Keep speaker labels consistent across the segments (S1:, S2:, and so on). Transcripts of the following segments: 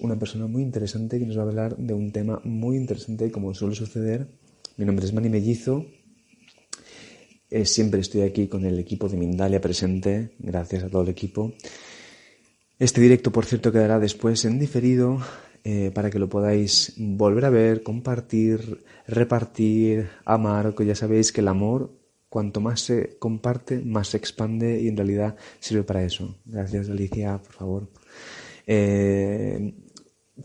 S1: una persona muy interesante que nos va a hablar de un tema muy interesante, como suele suceder. Mi nombre es Mani Mellizo. Eh, siempre estoy aquí con el equipo de Mindalia presente, gracias a todo el equipo. Este directo, por cierto, quedará después en diferido eh, para que lo podáis volver a ver, compartir, repartir, amar, que ya sabéis que el amor, cuanto más se comparte, más se expande y en realidad sirve para eso. Gracias, Alicia, por favor. Eh,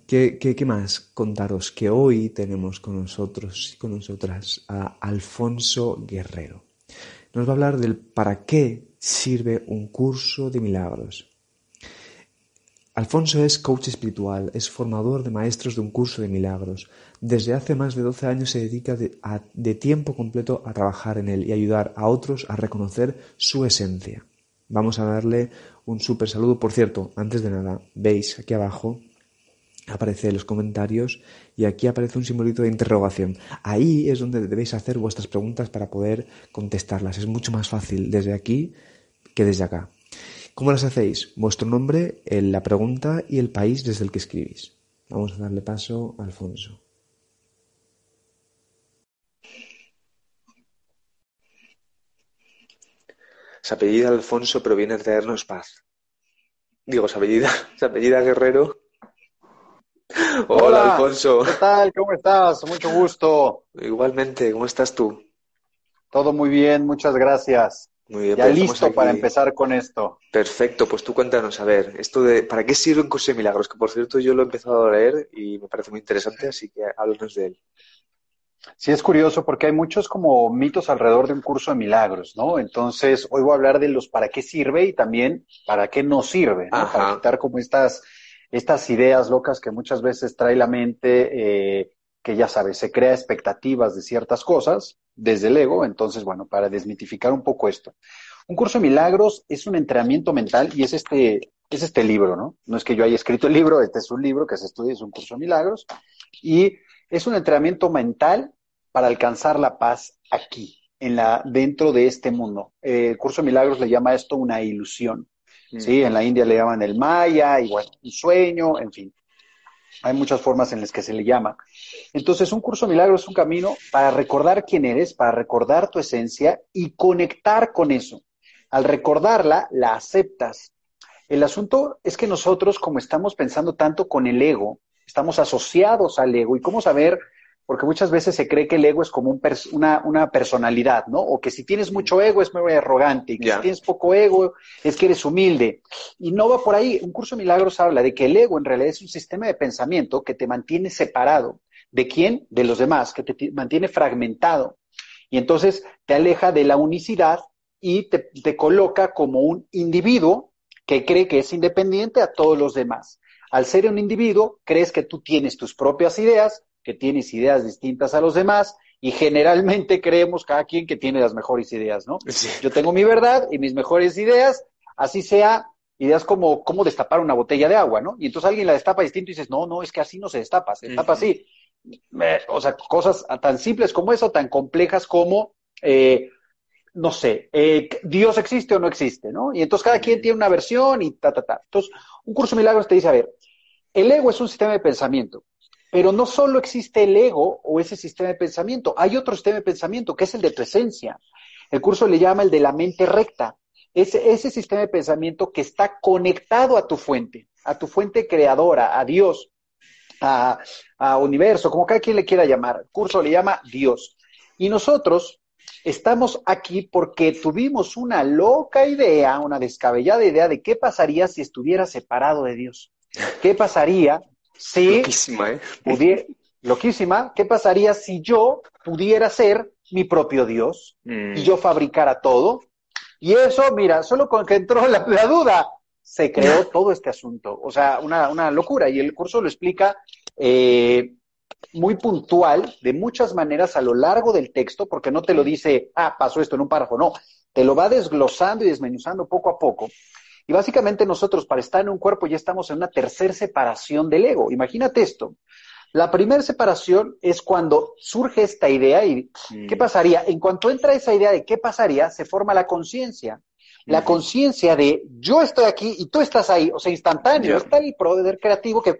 S1: ¿qué, qué, más contaros? Que hoy tenemos con nosotros y con nosotras a Alfonso Guerrero. Nos va a hablar del para qué sirve un curso de milagros. Alfonso es coach espiritual, es formador de maestros de un curso de milagros. Desde hace más de 12 años se dedica de, tiempo completo a trabajar en él y ayudar a otros a reconocer su esencia. Vamos a darle un súper saludo. Por cierto, antes de nada, veis aquí abajo, aparece los comentarios y aquí aparece un simbolito de interrogación. Ahí es donde debéis hacer vuestras preguntas para poder contestarlas. Es mucho más fácil desde aquí que desde acá. ¿Cómo las hacéis? Vuestro nombre, la pregunta y el país desde el que escribís. Vamos a darle paso a Alfonso. Se apellida Alfonso, pero viene a traernos paz. Digo, se apellida, se apellida Guerrero.
S2: Hola, Alfonso. ¿Qué tal? ¿Cómo estás? Mucho gusto.
S1: Igualmente, ¿cómo estás tú?
S2: Todo muy bien, muchas gracias. Muy bien, ya pues listo para empezar con esto.
S1: Perfecto, pues tú cuéntanos, a ver, esto de ¿para qué sirve un curso de milagros? Que por cierto yo lo he empezado a leer y me parece muy interesante, así que háblanos de él.
S2: Sí, es curioso porque hay muchos como mitos alrededor de un curso de milagros, ¿no? Entonces, hoy voy a hablar de los para qué sirve y también para qué no sirve, ¿no? Para quitar como estas, estas ideas locas que muchas veces trae la mente, eh, que ya sabes, se crea expectativas de ciertas cosas desde el ego. Entonces, bueno, para desmitificar un poco esto. Un curso de milagros es un entrenamiento mental y es este, es este libro, ¿no? No es que yo haya escrito el libro, este es un libro que se estudia, es un curso de milagros. Y es un entrenamiento mental para alcanzar la paz aquí, en la, dentro de este mundo. el curso de milagros le llama esto una ilusión. ¿sí? En la India le llaman el maya, y bueno, un sueño, en fin. Hay muchas formas en las que se le llama. Entonces, un curso milagro es un camino para recordar quién eres, para recordar tu esencia y conectar con eso. Al recordarla, la aceptas. El asunto es que nosotros, como estamos pensando tanto con el ego, estamos asociados al ego y cómo saber porque muchas veces se cree que el ego es como un una, una, personalidad, ¿no? O que si tienes mucho ego es muy arrogante, y que si tienes poco ego es que eres humilde. Y no va por ahí. Un curso de milagros habla de que el ego en realidad es un sistema de pensamiento que te mantiene separado. ¿De quién? De los demás, que te mantiene fragmentado. Y entonces te aleja de la unicidad y te, te coloca como un individuo que cree que es independiente a todos los demás. Al ser un individuo, crees que tú tienes tus propias ideas, que tienes ideas distintas a los demás y generalmente creemos cada quien que tiene las mejores ideas, ¿no? Yo tengo mi verdad y mis mejores ideas, así sea ideas como cómo destapar una botella de agua, ¿no? Y entonces alguien la destapa distinto y dices, no, no, es que así no se destapa, se destapa así. o sea, cosas tan simples como eso, tan complejas como, eh, no sé, eh, Dios existe o no existe, ¿no? Y entonces cada quien tiene una versión y ta, ta, ta. Entonces, un curso de milagros te dice, a ver, el ego es un sistema de pensamiento. Pero no solo existe el ego o ese sistema de pensamiento, hay otro sistema de pensamiento que es el de tu esencia. El curso le llama el de la mente recta. Ese, ese sistema de pensamiento que está conectado a tu fuente, a tu fuente creadora, a Dios, a, a universo, como cada quien le quiera llamar. El curso le llama Dios. Y nosotros estamos aquí porque tuvimos una loca idea, una descabellada idea de qué pasaría si estuviera separado de Dios. ¿Qué pasaría Sí. Loquísima, ¿eh? loquísima. ¿Qué pasaría si yo pudiera ser mi propio Dios y mm. yo fabricara todo? Y eso, mira, solo con que entró la, duda, se creó todo este asunto. O sea, una, una locura. Y el curso lo explica eh, muy puntual, de muchas maneras a lo largo del texto, porque no te lo dice, ah, pasó esto en un párrafo, no. Te lo va desglosando y desmenuzando poco a poco. Y básicamente nosotros para estar en un cuerpo ya estamos en una tercera separación del ego. Imagínate esto. La primera separación es cuando surge esta idea y ¿qué pasaría? En cuanto entra esa idea de qué pasaría, se forma la conciencia. La conciencia de yo estoy aquí y tú estás ahí, o sea, instantáneo. Está el poder creativo que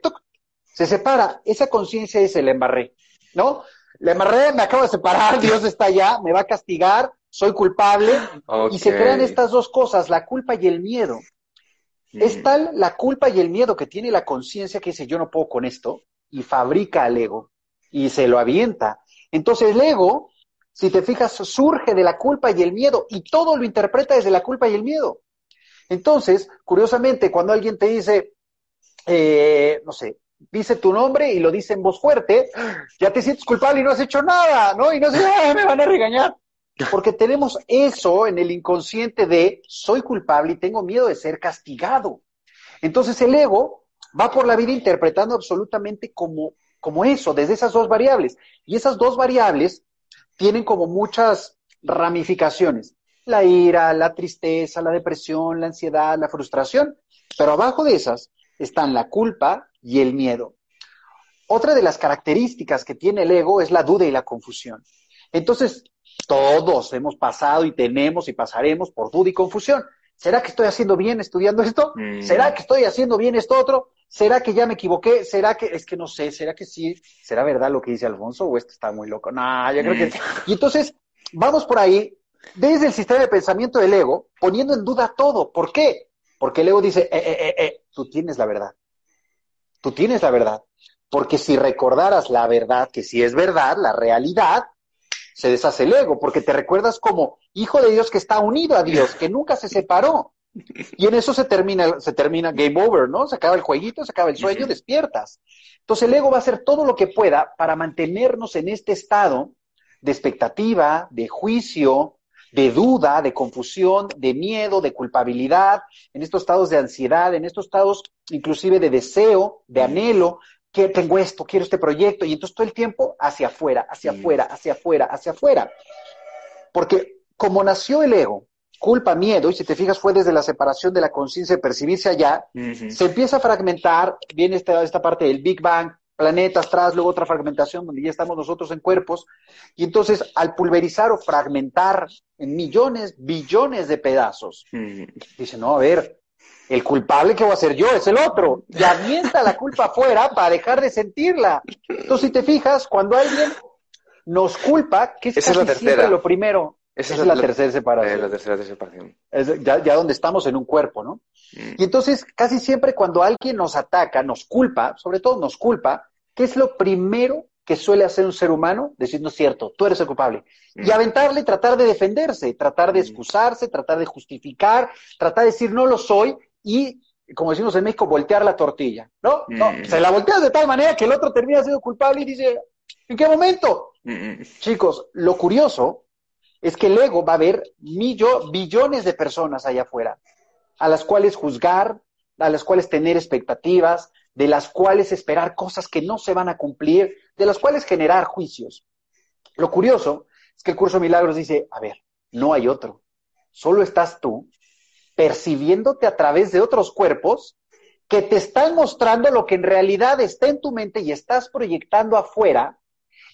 S2: se separa. Esa conciencia es el embarré, ¿no? Le embarré, me acabo de separar, Dios está allá, me va a castigar, soy culpable. Y se crean estas dos cosas, la culpa y el miedo. Es tal la culpa y el miedo que tiene la conciencia que dice yo no puedo con esto y fabrica al ego y se lo avienta. Entonces el ego, si te fijas, surge de la culpa y el miedo y todo lo interpreta desde la culpa y el miedo. Entonces, curiosamente, cuando alguien te dice, eh, no sé, dice tu nombre y lo dice en voz fuerte, ya te sientes culpable y no has hecho nada, ¿no? Y no sé, me van a regañar. Porque tenemos eso en el inconsciente de soy culpable y tengo miedo de ser castigado. Entonces el ego va por la vida interpretando absolutamente como, como eso, desde esas dos variables. Y esas dos variables tienen como muchas ramificaciones. La ira, la tristeza, la depresión, la ansiedad, la frustración. Pero abajo de esas están la culpa y el miedo. Otra de las características que tiene el ego es la duda y la confusión. Entonces, todos hemos pasado y tenemos y pasaremos por duda y confusión. ¿Será que estoy haciendo bien estudiando esto? Mm. ¿Será que estoy haciendo bien esto otro? ¿Será que ya me equivoqué? ¿Será que es que no sé? ¿Será que sí? ¿Será verdad lo que dice Alfonso o esto está muy loco? No, yo creo que mm. Y entonces vamos por ahí desde el sistema de pensamiento del ego poniendo en duda todo. ¿Por qué? Porque el ego dice, eh, eh, eh tú tienes la verdad. Tú tienes la verdad. Porque si recordaras la verdad, que si es verdad, la realidad, se deshace el ego, porque te recuerdas como hijo de Dios que está unido a Dios, que nunca se separó. Y en eso se termina, se termina game over, ¿no? Se acaba el jueguito, se acaba el sueño, despiertas. Entonces el ego va a hacer todo lo que pueda para mantenernos en este estado de expectativa, de juicio, de duda, de confusión, de miedo, de culpabilidad, en estos estados de ansiedad, en estos estados inclusive de deseo, de anhelo, que tengo esto, quiero este proyecto, y entonces todo el tiempo hacia afuera, hacia afuera, hacia afuera, hacia afuera. Porque como nació el ego, culpa, miedo, y si te fijas fue desde la separación de la conciencia de percibirse allá, se empieza a fragmentar, viene esta, esta parte del Big Bang, planetas atrás, luego otra fragmentación donde ya estamos nosotros en cuerpos, y entonces al pulverizar o fragmentar en millones, billones de pedazos, dice, no, a ver, el culpable que voy a ser yo es el otro. Y avienta la culpa afuera para dejar de sentirla. Entonces, si te fijas, cuando alguien nos culpa, ¿qué es, casi la siempre lo primero? Esa es, la, tercera separación.
S3: la tercera separación.
S2: ya, ya, donde estamos en un cuerpo, ¿no? Mm. Y entonces, casi siempre cuando alguien nos ataca, nos culpa, sobre todo nos culpa, ¿qué es lo primero que suele hacer un ser humano? Decir, no es cierto, tú eres el culpable. Y mm. aventarle, tratar de defenderse, tratar de mm. excusarse, tratar de justificar, tratar de decir, no lo soy, y, como decimos en México, voltear la tortilla, ¿no? No, mm. se la volteas de tal manera que el otro termina siendo culpable y dice, ¿en qué momento? Mm. Chicos, lo curioso es que el ego va a haber billones de personas allá afuera, a las cuales juzgar, a las cuales tener expectativas, de las cuales esperar cosas que no se van a cumplir, de las cuales generar juicios. Lo curioso es que el curso de milagros dice, a ver, no hay otro, solo estás tú percibiéndote a través de otros cuerpos que te están mostrando lo que en realidad está en tu mente y estás proyectando afuera,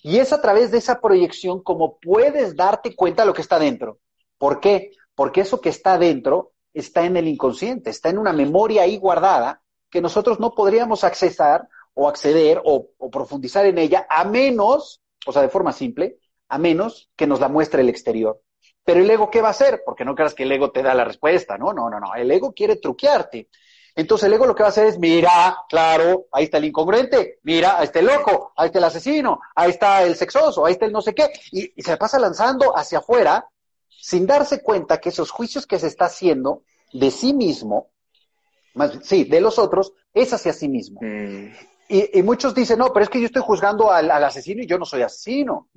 S2: y es a través de esa proyección como puedes darte cuenta de lo que está dentro. ¿Por qué? Porque eso que está dentro está en el inconsciente, está en una memoria ahí guardada que nosotros no podríamos accesar o acceder o, o profundizar en ella a menos, o sea, de forma simple, a menos que nos la muestre el exterior. Pero el ego, ¿qué va a hacer? Porque no creas que el ego te da la respuesta, ¿no? No, no, no. El ego quiere truquearte. Entonces el ego lo que va a hacer es, mira, claro, ahí está el incongruente, mira, ahí está el loco, ahí está el asesino, ahí está el sexoso, ahí está el no sé qué, y, se pasa lanzando hacia afuera sin darse cuenta que esos juicios que se está haciendo de sí mismo, más, sí, de los otros, es hacia sí mismo. Mm. Y, muchos dicen, no, pero es que yo estoy juzgando al, asesino y yo no soy asesino.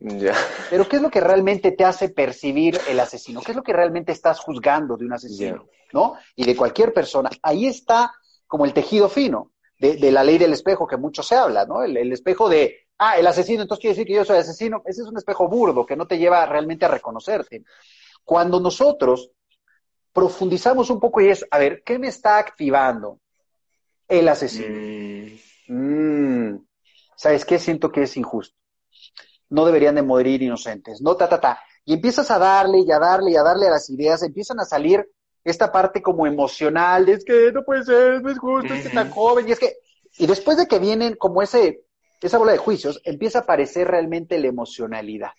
S2: Pero ¿qué es lo que realmente te hace percibir el asesino? ¿Qué es lo que realmente estás juzgando de un asesino? ¿No? Y de cualquier persona. Ahí está como el tejido fino de, la ley del espejo que mucho se habla, ¿no? El, espejo de, ah, el asesino, entonces quiere decir que yo soy asesino. Ese es un espejo burdo que no te lleva realmente a reconocerte. Cuando nosotros profundizamos un poco y es, a ver, ¿qué me está activando el asesino? Mm mmm, ¿sabes qué? Siento que es injusto. No deberían de morir inocentes. No, ta, ta, ta. Y empiezas a darle y a darle y a darle a las ideas, empiezan a salir esta parte como emocional, de es que no puede ser, no es justo, es que tan joven, y es que Y después de que vienen como ese, esa bola de juicios, empieza a aparecer realmente la emocionalidad.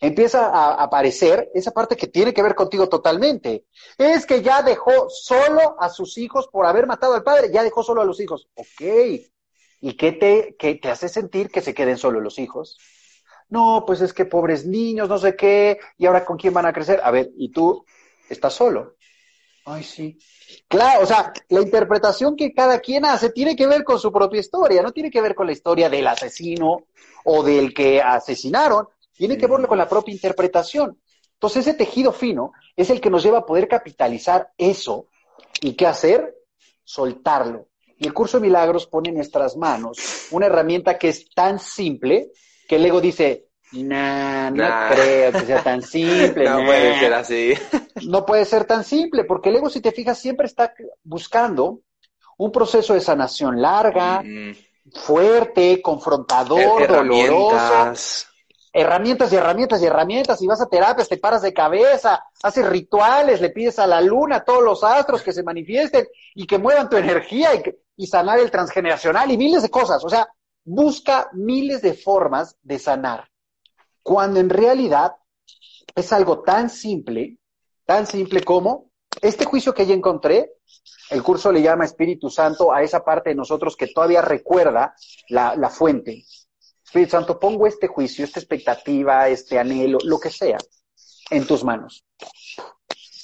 S2: Empieza a aparecer esa parte que tiene que ver contigo totalmente. Es que ya dejó solo a sus hijos por haber matado al padre, ya dejó solo a los hijos. Ok. ¿Y qué te, qué te hace sentir que se queden solo los hijos? No, pues es que pobres niños, no sé qué, y ahora con quién van a crecer. A ver, ¿y tú estás solo? Ay, sí. Claro, o sea, la interpretación que cada quien hace tiene que ver con su propia historia, no tiene que ver con la historia del asesino o del que asesinaron, tiene que ver con la propia interpretación. Entonces, ese tejido fino es el que nos lleva a poder capitalizar eso y qué hacer, soltarlo. Y el curso de milagros pone en nuestras manos una herramienta que es tan simple que el ego dice, Nah, no creo que sea tan simple.
S1: no puede ser así.
S2: No puede ser tan simple, porque el ego, si te fijas, siempre está buscando un proceso de sanación larga, mm. fuerte, confrontador, doloroso. Herramientas y herramientas y herramientas, y vas a terapias, te paras de cabeza, haces rituales, le pides a la luna, a todos los astros que se manifiesten y que muevan tu energía y, sanar el transgeneracional y miles de cosas. O sea, busca miles de formas de sanar cuando en realidad es algo tan simple, tan simple como este juicio que ya encontré, el curso le llama Espíritu Santo a esa parte de nosotros que todavía recuerda la fuente. Espíritu Santo, pongo este juicio, esta expectativa, este anhelo, lo que sea, en tus manos,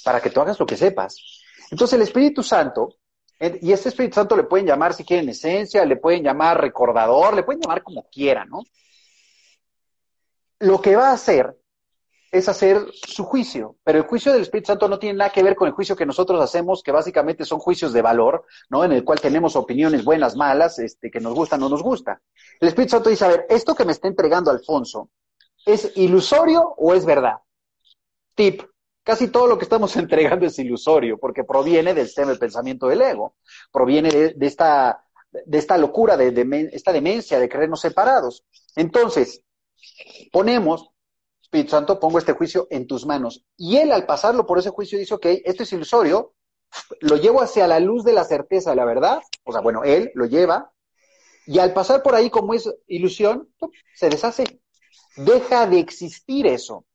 S2: para que tú hagas lo que sepas. Entonces el Espíritu Santo, y este Espíritu Santo le pueden llamar si quieren esencia, le pueden llamar recordador, le pueden llamar como quieran, ¿no? lo que va a hacer es hacer su juicio, pero el juicio del Espíritu Santo no tiene nada que ver con el juicio que nosotros hacemos, que básicamente son juicios de valor, ¿no? En el cual tenemos opiniones buenas, malas, este, que nos gusta, o no nos gusta. El Espíritu Santo dice, a ver, esto que me está entregando Alfonso, ¿es ilusorio o es verdad? Tip, casi todo lo que estamos entregando es ilusorio, porque proviene del sistema de pensamiento del ego, proviene de, esta, de esta locura, de, de esta demencia de creernos separados. Entonces, ponemos, Espíritu Santo, pongo este juicio en tus manos. Y él al pasarlo por ese juicio dice, ok, esto es ilusorio, lo llevo hacia la luz de la certeza de la verdad, o sea, bueno, él lo lleva, y al pasar por ahí como es ilusión, se deshace. Deja de existir eso.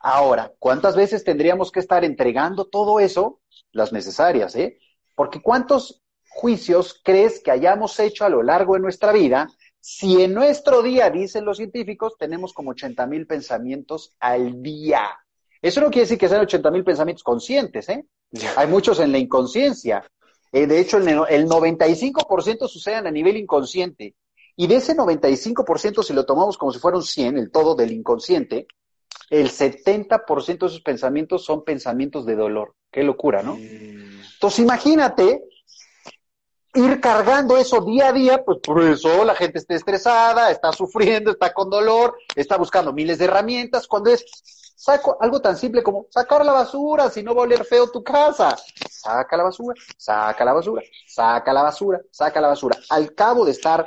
S2: Ahora, ¿cuántas veces tendríamos que estar entregando todo eso? Las necesarias, ¿eh? Porque ¿cuántos juicios crees que hayamos hecho a lo largo de nuestra vida si en nuestro día, dicen los científicos, tenemos como 80 mil pensamientos al día. Eso no quiere decir que sean 80 mil pensamientos conscientes, ¿eh? Hay muchos en la inconsciencia. Eh, de hecho, el, el 95% suceden a nivel inconsciente. Y de ese 95%, si lo tomamos como si fuera un 100, el todo del inconsciente, el 70% de esos pensamientos son pensamientos de dolor. Qué locura, ¿no? Mm. Entonces, imagínate ir cargando eso día a día, pues por eso la gente está estresada, está sufriendo, está con dolor, está buscando miles de herramientas, cuando es saco algo tan simple como sacar la basura, si no va a oler feo tu casa. Saca la basura, saca la basura, saca la basura, saca la basura. Al cabo de estar,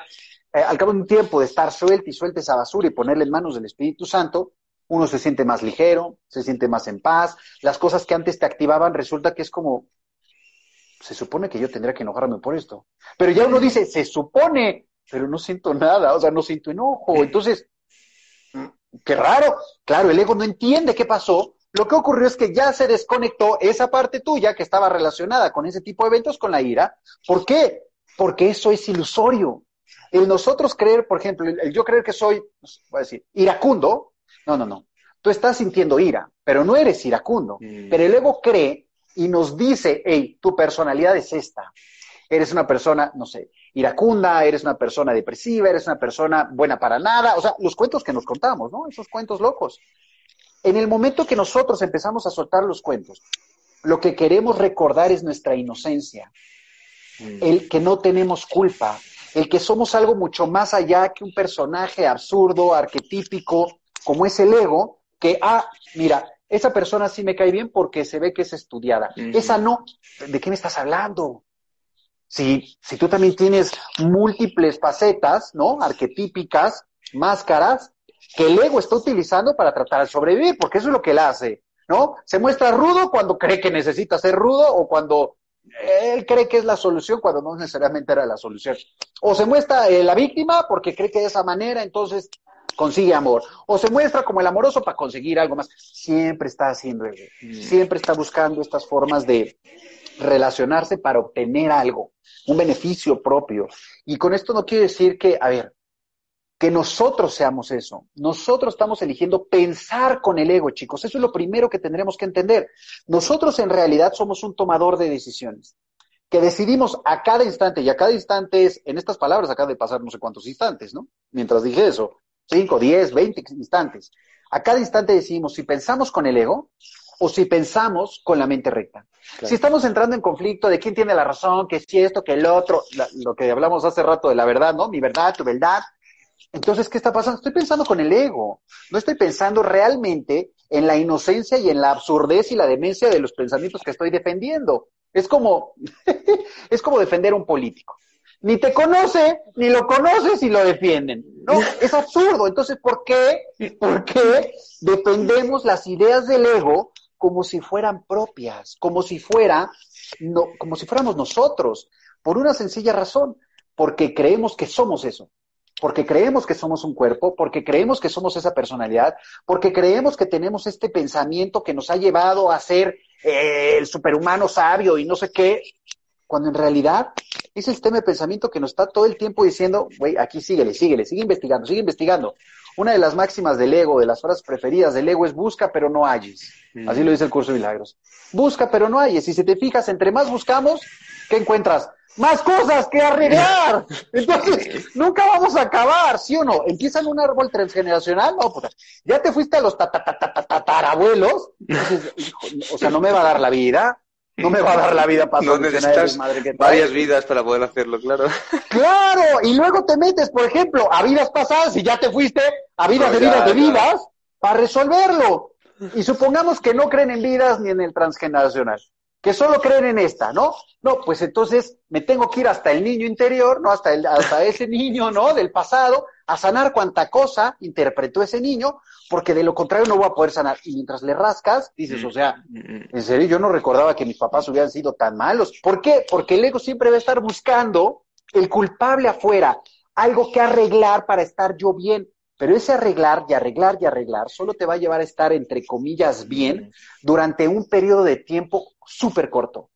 S2: eh, al cabo de un tiempo de estar suelta y suelta esa basura y ponerle en manos del Espíritu Santo, uno se siente más ligero, se siente más en paz, las cosas que antes te activaban resulta que es como, se supone que yo tendría que enojarme por esto. Pero ya uno dice, se supone, pero no siento nada, o sea, no siento enojo. Entonces, qué raro. Claro, el ego no entiende qué pasó. Lo que ocurrió es que ya se desconectó esa parte tuya que estaba relacionada con ese tipo de eventos con la ira. ¿Por qué? Porque eso es ilusorio. El nosotros creer, por ejemplo, el, yo creer que soy, voy a decir, iracundo, no, no, no. Tú estás sintiendo ira, pero no eres iracundo. Mm. Pero el ego cree y nos dice, hey, tu personalidad es esta. Eres una persona, no sé, iracunda, eres una persona depresiva, eres una persona buena para nada. O sea, los cuentos que nos contamos, ¿no? Esos cuentos locos. En el momento que nosotros empezamos a soltar los cuentos, lo que queremos recordar es nuestra inocencia, mm. el que no tenemos culpa, el que somos algo mucho más allá que un personaje absurdo, arquetípico, como es el ego, que, ah, mira, esa persona sí me cae bien porque se ve que es estudiada. Esa no. ¿De qué me estás hablando? Si, si tú también tienes múltiples facetas, ¿no? Arquetípicas, máscaras, que el ego está utilizando para tratar de sobrevivir, porque eso es lo que él hace, ¿no? Se muestra rudo cuando cree que necesita ser rudo o cuando él cree que es la solución cuando no necesariamente era la solución. O se muestra eh, la víctima porque cree que de esa manera entonces consigue amor. O se muestra como el amoroso para conseguir algo más. Siempre está haciendo eso. Mm. Siempre está buscando estas formas de relacionarse para obtener algo, un beneficio propio. Y con esto no quiero decir que, a ver, que nosotros seamos eso. Nosotros estamos eligiendo pensar con el ego, chicos. Eso es lo primero que tendremos que entender. Nosotros en realidad somos un tomador de decisiones, que decidimos a cada instante, y a cada instante es, en estas palabras acaba de pasar no sé cuántos instantes, ¿no? Mientras dije eso, 5, 10, 20 instantes. A cada instante decidimos si pensamos con el ego o si pensamos con la mente recta. Si estamos entrando en conflicto de quién tiene la razón, que si esto, que el otro, lo que hablamos hace rato de la verdad, ¿no? Mi verdad, tu verdad, entonces, ¿qué está pasando? Estoy pensando con el ego, no estoy pensando realmente en la inocencia y en la absurdez y la demencia de los pensamientos que estoy defendiendo. Es como, es como defender a un político. Ni te conoce, ni lo conoces y lo defienden. No, es absurdo. Entonces, ¿por qué, por qué defendemos las ideas del ego como si fueran propias, como si fuera, no, como si fuéramos nosotros? Por una sencilla razón, porque creemos que somos eso porque creemos que somos un cuerpo, porque creemos que somos esa personalidad, porque creemos que tenemos este pensamiento que nos ha llevado a ser eh, el superhumano sabio y no sé qué, cuando en realidad es el sistema de pensamiento que nos está todo el tiempo diciendo, güey, aquí síguele, síguele, sigue investigando, sigue investigando. Una de las máximas del ego, de las frases preferidas del ego es busca pero no halles. Así lo dice el curso de milagros. Busca pero no halles. Y si te fijas, entre más buscamos, ¿qué encuentras? más cosas que arreglar. Entonces, nunca vamos a acabar, ¿sí o no? Empiezan un árbol transgeneracional, no, pues ya te fuiste a los tatarabuelos, o sea, no me va a dar la vida, no me va a dar la vida para
S1: no necesitas madre que varias vidas para poder hacerlo, claro.
S2: Claro, y luego te metes, por ejemplo, a vidas pasadas y ya te fuiste a vidas de vidas de vidas para resolverlo. Y supongamos que no creen en vidas ni en el transgeneracional que solo creen en esta, ¿no? No, pues entonces me tengo que ir hasta el niño interior, ¿no? Hasta, el, hasta ese niño, ¿no? Del pasado, a sanar cuanta cosa interpretó ese niño, porque de lo contrario no voy a poder sanar. Y mientras le rascas, dices, o sea, mm, mm, mm. en serio, yo no recordaba que mis papás hubieran sido tan malos. ¿Por qué? Porque el ego siempre va a estar buscando el culpable afuera, algo que arreglar para estar yo bien. Pero ese arreglar y arreglar y arreglar solo te va a llevar a estar, entre comillas, bien durante un periodo de tiempo súper corto,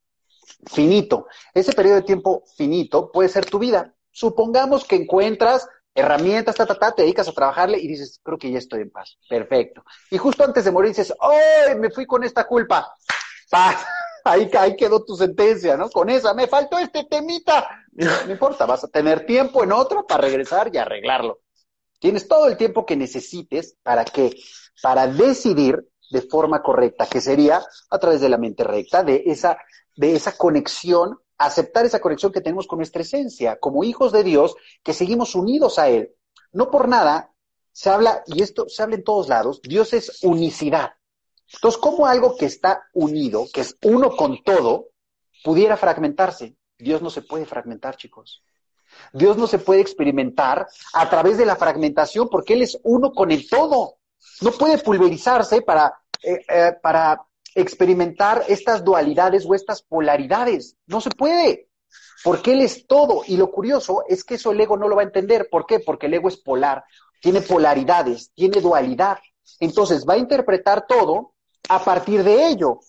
S2: finito. Ese periodo de tiempo finito puede ser tu vida. Supongamos que encuentras herramientas, ta, ta, ta, te dedicas a trabajarle y dices, creo que ya estoy en paz. Perfecto. Y justo antes de morir dices, ¡ay, me fui con esta culpa! Ahí, ahí quedó tu sentencia, ¿no? Con esa, me faltó este temita. No importa, vas a tener tiempo en otro para regresar y arreglarlo. Tienes todo el tiempo que necesites para qué? Para decidir de forma correcta, que sería a través de la mente recta, de esa, de esa conexión, aceptar esa conexión que tenemos con nuestra esencia, como hijos de Dios, que seguimos unidos a Él. No por nada se habla, y esto se habla en todos lados, Dios es unicidad. Entonces, ¿cómo algo que está unido, que es uno con todo, pudiera fragmentarse? Dios no se puede fragmentar, chicos. Dios no se puede experimentar a través de la fragmentación porque Él es uno con el todo. No puede pulverizarse para, eh, eh, para experimentar estas dualidades o estas polaridades. No se puede, porque Él es todo. Y lo curioso es que eso el ego no lo va a entender. ¿Por qué? Porque el ego es polar, tiene polaridades, tiene dualidad. Entonces va a interpretar todo a partir de ello.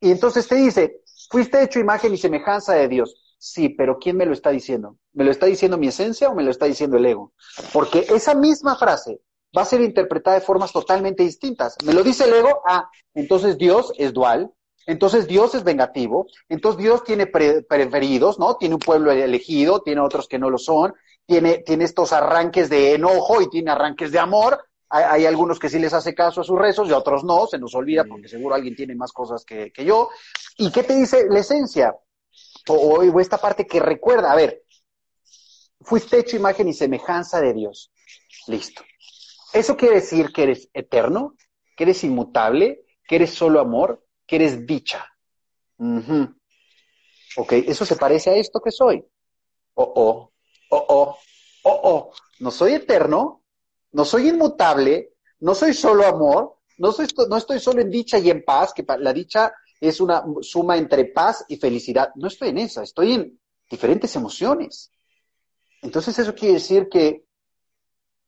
S2: Y entonces te dice, fuiste hecho imagen y semejanza de Dios. Sí, pero ¿quién me lo está diciendo? ¿Me lo está diciendo mi esencia o me lo está diciendo el ego? Porque esa misma frase va a ser interpretada de formas totalmente distintas. Me lo dice el ego, ah, entonces Dios es dual, entonces Dios es vengativo, entonces Dios tiene preferidos, ¿no? Tiene un pueblo elegido, tiene otros que no lo son, tiene, tiene estos arranques de enojo y tiene arranques de amor. Hay, algunos que sí les hace caso a sus rezos y otros no, se nos olvida porque seguro alguien tiene más cosas que, que yo. ¿Y qué te dice la esencia? o, esta parte que recuerda, a ver, fuiste hecho imagen y semejanza de Dios. Listo. ¿Eso quiere decir que eres eterno? ¿Que eres inmutable? ¿Que eres solo amor? ¿Que eres dicha? Ok, eso se parece a esto que soy. Oh, oh, oh, oh, oh, oh. No soy eterno, no soy inmutable, no soy solo amor, no, soy, no estoy solo en dicha y en paz, que la dicha es una suma entre paz y felicidad. No estoy en esa, estoy en diferentes emociones. Entonces eso quiere decir que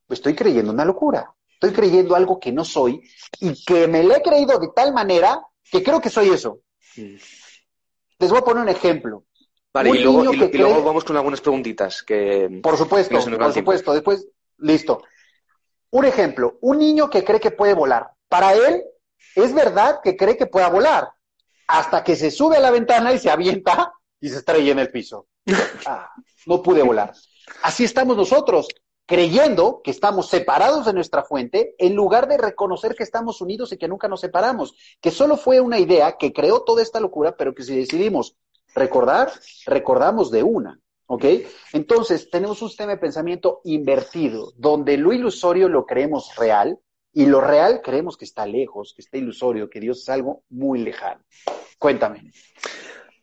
S2: estoy creyendo una locura, estoy creyendo algo que no soy y que me lo he creído de tal manera que creo que soy eso. Les voy a poner un ejemplo.
S1: Vale, y, luego, vamos con algunas preguntitas que...
S2: Por supuesto, por supuesto. Después, listo. Un ejemplo, un niño que cree que puede volar. Para él, es verdad que cree que pueda volar, hasta que se sube a la ventana y se avienta y se estrella en el piso. Ah, no pude volar. Así estamos nosotros, creyendo que estamos separados de nuestra fuente, en lugar de reconocer que estamos unidos y que nunca nos separamos, que solo fue una idea que creó toda esta locura, pero que si decidimos recordar, recordamos de una. Entonces, tenemos un sistema de pensamiento invertido, donde lo ilusorio lo creemos real y lo real creemos que está lejos, que está ilusorio, que Dios es algo muy lejano. Cuéntame.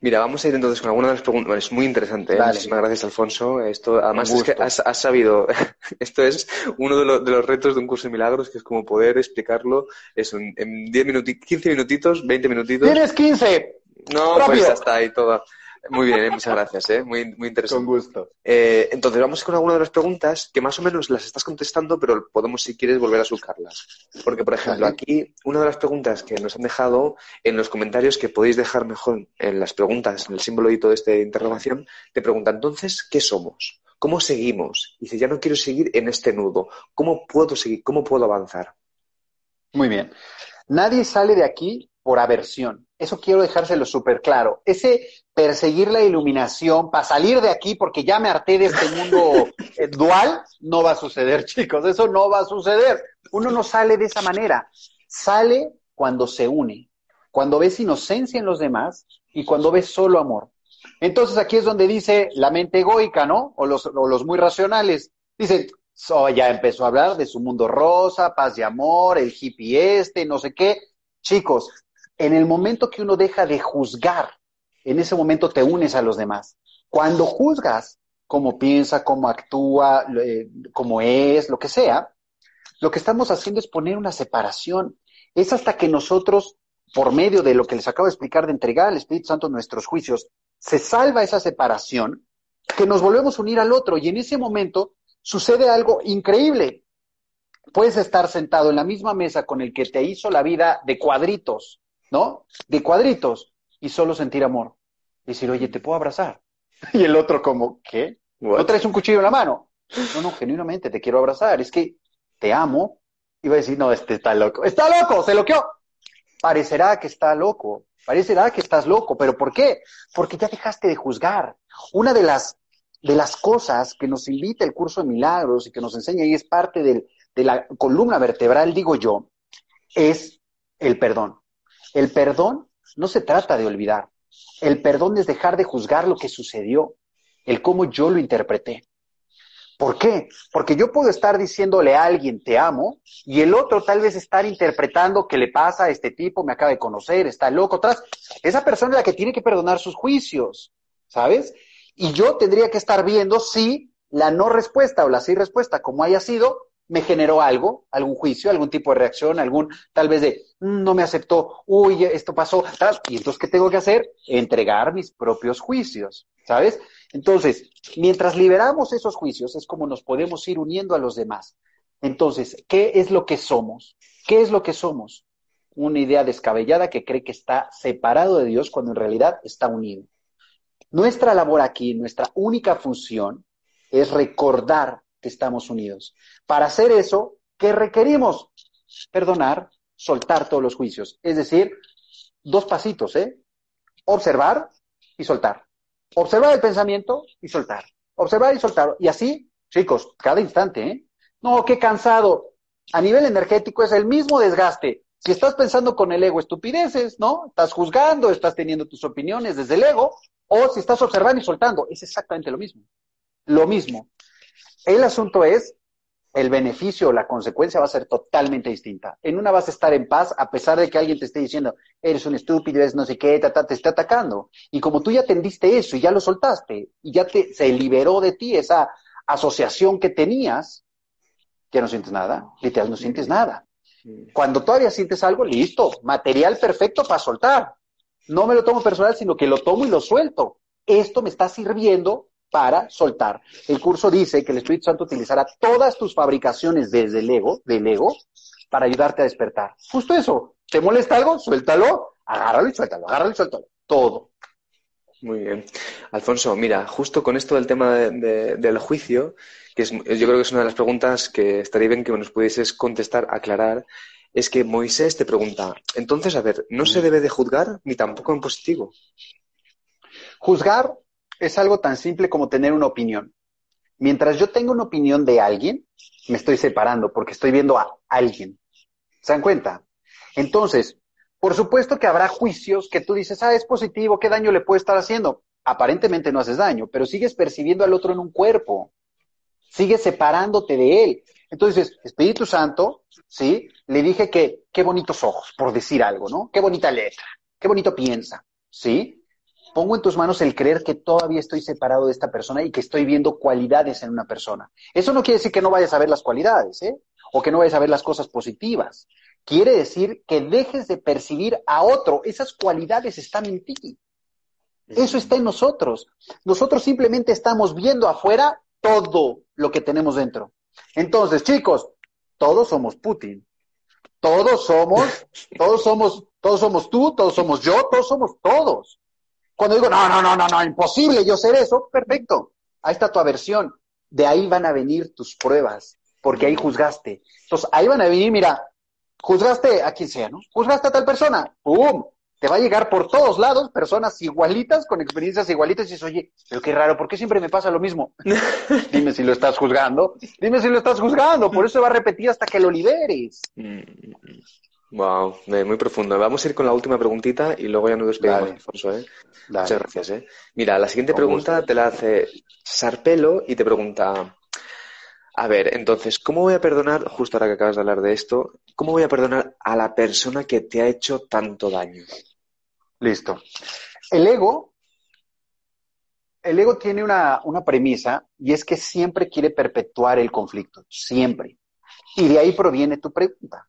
S1: Mira, vamos a ir entonces con alguna de las preguntas. es muy interesante. ¿eh? Muchísimas gracias, Alfonso. Esto, además, es que has, sabido. Esto es uno de, los retos de un curso de milagros, que es como poder explicarlo eso, en, 10 minutitos, 15 minutitos, 20 minutitos.
S2: ¡Tienes 15!
S1: No, pues está ahí todo. Muy bien, eh, muchas gracias, ¿eh? muy, muy interesante.
S2: Con gusto.
S1: Eh, entonces, vamos con alguna de las preguntas que más o menos las estás contestando, pero podemos, si quieres, volver a surcarlas. Porque, por ejemplo, aquí una de las preguntas que nos han dejado en los comentarios, que podéis dejar mejor en las preguntas, en el símbolo y todo este interrogación, te pregunta, entonces, ¿qué somos? ¿Cómo seguimos? Dice, ya no quiero seguir en este nudo. ¿Cómo puedo seguir? ¿Cómo puedo avanzar?
S2: Muy bien. Nadie sale de aquí por aversión. Eso quiero dejárselo súper claro. Ese perseguir la iluminación para salir de aquí porque ya me harté de este mundo eh, dual, no va a suceder, chicos. Eso no va a suceder. Uno no sale de esa manera. Sale cuando se une, cuando ves inocencia en los demás y cuando ves solo amor. Entonces aquí es donde dice la mente egoica, ¿no? O los, o los muy racionales. Dicen, so, ya empezó a hablar de su mundo rosa, paz y amor, el hippie este, no sé qué. Chicos, en el momento que uno deja de juzgar, en ese momento te unes a los demás. Cuando juzgas cómo piensa, cómo actúa, eh, cómo es, lo que sea, lo que estamos haciendo es poner una separación. Es hasta que nosotros, por medio de lo que les acabo de explicar, de entregar al Espíritu Santo nuestros juicios, se salva esa separación, que nos volvemos a unir al otro. Y en ese momento sucede algo increíble. Puedes estar sentado en la misma mesa con el que te hizo la vida de cuadritos, ¿no? De cuadritos y solo sentir amor. Decir, oye, ¿te puedo abrazar? Y el otro como, ¿qué? ¿No traes un cuchillo en la mano? No, no, genuinamente te quiero abrazar. Es que te amo. Y va a decir, no, este está loco. ¡Está loco! ¡Se loqueó! Parecerá que está loco. Parecerá que estás loco. ¿Pero por qué? Porque ya dejaste de juzgar. Una de las, de las cosas que nos invita el curso de milagros y que nos enseña y es parte del, de la columna vertebral, digo yo, es el perdón. El perdón no se trata de olvidar. El perdón es dejar de juzgar lo que sucedió, el cómo yo lo interpreté. ¿Por qué? Porque yo puedo estar diciéndole a alguien te amo y el otro tal vez estar interpretando qué le pasa a este tipo, me acaba de conocer, está loco atrás. Esa persona es la que tiene que perdonar sus juicios, ¿sabes? Y yo tendría que estar viendo si la no respuesta o la sí respuesta, como haya sido, me generó algo, algún juicio, algún tipo de reacción, algún tal vez de mm, no me aceptó, uy, esto pasó, y entonces, ¿qué tengo que hacer? Entregar mis propios juicios, ¿sabes? Entonces, mientras liberamos esos juicios, es como nos podemos ir uniendo a los demás. Entonces, ¿qué es lo que somos? ¿Qué es lo que somos? Una idea descabellada que cree que está separado de Dios cuando en realidad está unido. Nuestra labor aquí, nuestra única función, es recordar estamos unidos. Para hacer eso, ¿qué requerimos? Perdonar, soltar todos los juicios. Es decir, dos pasitos, ¿eh? Observar y soltar. Observar el pensamiento y soltar. Observar y soltar. Y así, chicos, cada instante, ¿eh? No, qué cansado. A nivel energético es el mismo desgaste. Si estás pensando con el ego estupideces, ¿no? Estás juzgando, estás teniendo tus opiniones desde el ego, o si estás observando y soltando, es exactamente lo mismo. Lo mismo. El asunto es, el beneficio o la consecuencia va a ser totalmente distinta. En una vas a estar en paz a pesar de que alguien te esté diciendo, eres un estúpido, eres no sé qué, te está atacando. Y como tú ya atendiste eso y ya lo soltaste y ya te, se liberó de ti esa asociación que tenías, ya no sientes nada, literal no sientes nada. Cuando todavía sientes algo, listo, material perfecto para soltar. No me lo tomo personal, sino que lo tomo y lo suelto. Esto me está sirviendo para soltar. El curso dice que el Espíritu Santo utilizará todas tus fabricaciones desde el ego, del ego, para ayudarte a despertar. Justo eso. ¿Te molesta algo? Suéltalo, agárralo y suéltalo, agárralo y suéltalo. Todo.
S1: Muy bien. Alfonso, mira, justo con esto del tema del juicio, que es, yo creo que es una de las preguntas que estaría bien que nos pudieses contestar, aclarar, es que Moisés te pregunta, entonces, a ver, no se debe de juzgar ni tampoco en positivo.
S2: Juzgar es algo tan simple como tener una opinión. Mientras yo tengo una opinión de alguien, me estoy separando porque estoy viendo a alguien. ¿Se dan cuenta? Entonces, por supuesto que habrá juicios que tú dices, ah, es positivo, ¿qué daño le puede estar haciendo? Aparentemente no haces daño, pero sigues percibiendo al otro en un cuerpo. Sigues separándote de él. Entonces, Espíritu Santo, ¿sí? Le dije que qué bonitos ojos, por decir algo, ¿no? Qué bonita letra, qué bonito piensa, ¿sí? Pongo en tus manos el creer que todavía estoy separado de esta persona y que estoy viendo cualidades en una persona. Eso no quiere decir que no vayas a ver las cualidades, ¿eh? O que no vayas a ver las cosas positivas. Quiere decir que dejes de percibir a otro. Esas cualidades están en ti. Eso está en nosotros. Nosotros simplemente estamos viendo afuera todo lo que tenemos dentro. Entonces, chicos, todos somos Putin. Todos somos, todos somos, todos somos tú, todos somos yo, todos somos todos. Cuando digo, no, no, no, no, no, imposible yo ser eso, perfecto. Ahí está tu aversión. De ahí van a venir tus pruebas, porque ahí juzgaste. Entonces, ahí van a venir, mira, juzgaste a quien sea, ¿no? Juzgaste a tal persona, ¡pum! Te va a llegar por todos lados personas igualitas, con experiencias igualitas, y dices, oye, pero qué raro, ¿por qué siempre me pasa lo mismo? dime si lo estás juzgando, dime si lo estás juzgando, por eso se va a repetir hasta que lo liberes.
S1: Wow, mm, muy profundo. Vamos a ir con la última preguntita y luego ya nos despedimos, Alfonso. ¿eh? Muchas gracias. ¿eh? Mira, la siguiente pregunta te la hace Sarpelo y te pregunta, a ver, entonces, ¿cómo voy a perdonar, justo ahora que acabas de hablar de esto, cómo voy a perdonar a la persona que te ha hecho tanto daño?
S2: Listo. El ego, el ego tiene una, una premisa y es que siempre quiere perpetuar el conflicto, siempre. Y de ahí proviene tu pregunta.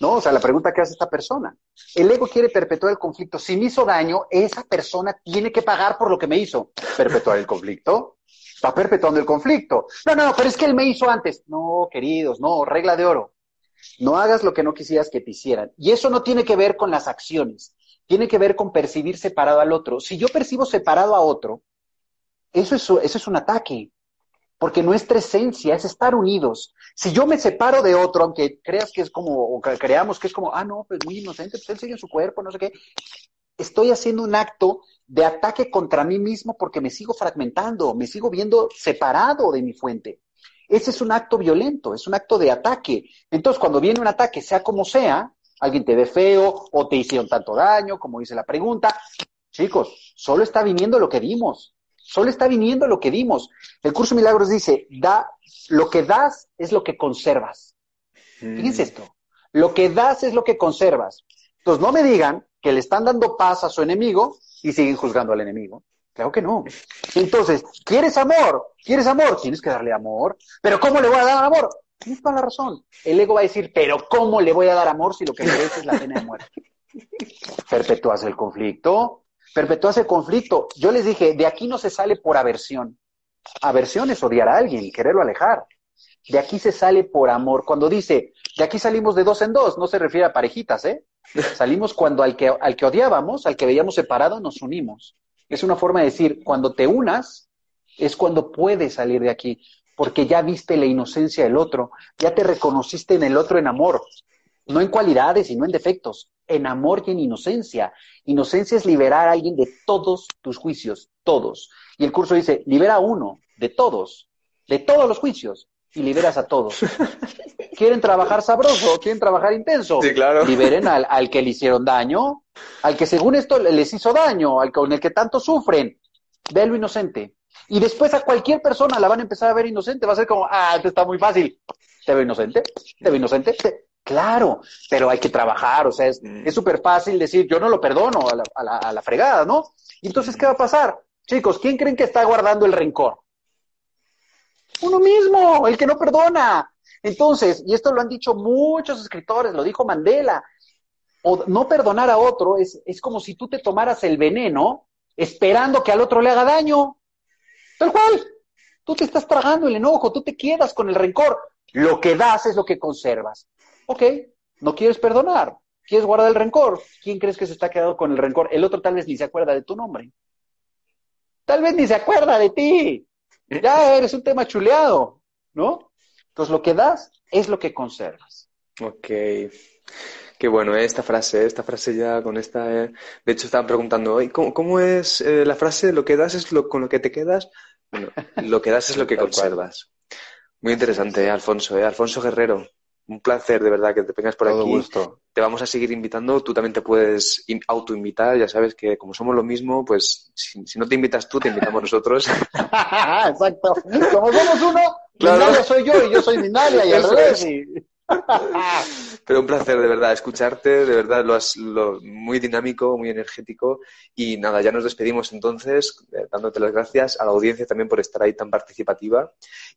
S2: ¿No? O sea, la pregunta que hace esta persona. El ego quiere perpetuar el conflicto. Si me hizo daño, esa persona tiene que pagar por lo que me hizo. ¿Perpetuar el conflicto? Está perpetuando el conflicto. No, no, pero es que él me hizo antes. No, queridos, no, regla de oro. No hagas lo que no quisieras que te hicieran. Y eso no tiene que ver con las acciones, tiene que ver con percibir separado al otro. Si yo percibo separado a otro, eso es, eso es un ataque, porque nuestra esencia es estar unidos. Si yo me separo de otro, aunque creas que es como, o creamos que es como, ah, no, pues muy inocente, pues él sigue en su cuerpo, no sé qué, estoy haciendo un acto de ataque contra mí mismo porque me sigo fragmentando, me sigo viendo separado de mi fuente. Ese es un acto violento, es un acto de ataque. Entonces, cuando viene un ataque, sea como sea, alguien te ve feo o te hicieron tanto daño, como dice la pregunta, chicos, solo está viniendo lo que dimos. Solo está viniendo lo que dimos. El curso Milagros dice, da, lo que das es lo que conservas. Fíjense mm. esto. Lo que das es lo que conservas. Entonces, no me digan que le están dando paz a su enemigo y siguen juzgando al enemigo. Claro que no. Entonces, ¿quieres amor? ¿Quieres amor? Tienes que darle amor. Pero ¿cómo le voy a dar amor? Tienes toda la razón. El ego va a decir, pero ¿cómo le voy a dar amor si lo que merece es la pena de muerte? Perpetúas el conflicto. Perpetúas el conflicto. Yo les dije, de aquí no se sale por aversión. Aversión es odiar a alguien quererlo alejar. De aquí se sale por amor. Cuando dice, de aquí salimos de dos en dos, no se refiere a parejitas, ¿eh? Salimos cuando al que, al que odiábamos, al que veíamos separado, nos unimos. Es una forma de decir, cuando te unas, es cuando puedes salir de aquí, porque ya viste la inocencia del otro, ya te reconociste en el otro en amor, no en cualidades y no en defectos, en amor y en inocencia. Inocencia es liberar a alguien de todos tus juicios, todos. Y el curso dice, libera a uno de todos, de todos los juicios, y liberas a todos. ¿Quieren trabajar sabroso? ¿Quieren trabajar intenso?
S1: Sí, claro.
S2: Liberen al, que le hicieron daño, al que según esto les hizo daño, al con el que tanto sufren. Véalo inocente. Y después a cualquier persona la van a empezar a ver inocente. Va a ser como, ah, esto está muy fácil. ¿Te veo inocente? ¿Te veo inocente? Claro, pero hay que trabajar. O sea, es mm. súper fácil decir, yo no lo perdono a la, a, la, a la fregada, ¿no? Y entonces, ¿qué va a pasar? Chicos, ¿quién creen que está guardando el rencor? Uno mismo, el que no perdona. Entonces, y esto lo han dicho muchos escritores, lo dijo Mandela, o no perdonar a otro es, es como si tú te tomaras el veneno esperando que al otro le haga daño. Tal cual. Tú te estás tragando el enojo, tú te quedas con el rencor. Lo que das es lo que conservas. Ok, no quieres perdonar, quieres guardar el rencor. ¿Quién crees que se está quedando con el rencor? El otro tal vez ni se acuerda de tu nombre. Tal vez ni se acuerda de ti. Ya eres un tema chuleado, ¿no? Entonces lo que das es lo que conservas.
S1: Ok. Qué bueno, ¿eh? esta frase, esta frase ya con esta. Eh, de hecho, estaban preguntando, ¿cómo, cómo es eh, la frase? Lo que das es lo con lo que te quedas. Bueno, lo que das es lo que conservas. Muy interesante, Alfonso. Alfonso Guerrero, un placer de verdad que te vengas por
S2: Todo
S1: aquí.
S2: gusto.
S1: Te vamos a seguir invitando. Tú también te puedes autoinvitar. Ya sabes que como somos lo mismo, pues si, no te invitas tú, te invitamos nosotros.
S2: Exacto. Como somos uno, claro. Soy yo y yo soy Mindalia y al revés.
S1: Pero un placer, de verdad, escucharte, de verdad, lo has lo, muy dinámico, muy energético. Y nada, ya nos despedimos entonces, eh, dándote las gracias a la audiencia también por estar ahí tan participativa.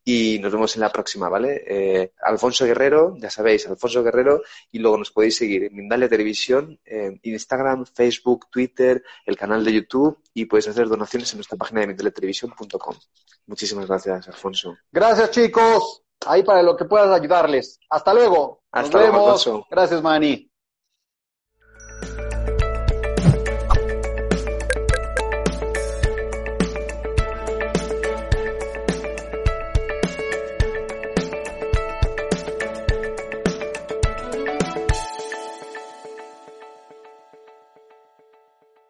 S1: Y nos vemos en la próxima, ¿vale? Eh, Alfonso Guerrero, ya sabéis, Alfonso Guerrero, y luego nos podéis seguir en Mindalia Televisión, en Instagram, Facebook, Twitter, el canal de YouTube, y podéis hacer donaciones en nuestra página de mindaliatelevisión.com. Muchísimas gracias, Alfonso.
S2: Gracias, chicos ahí para lo que puedas ayudarles. Hasta luego.
S1: Hasta Nos vemos.
S2: Gracias, Mani.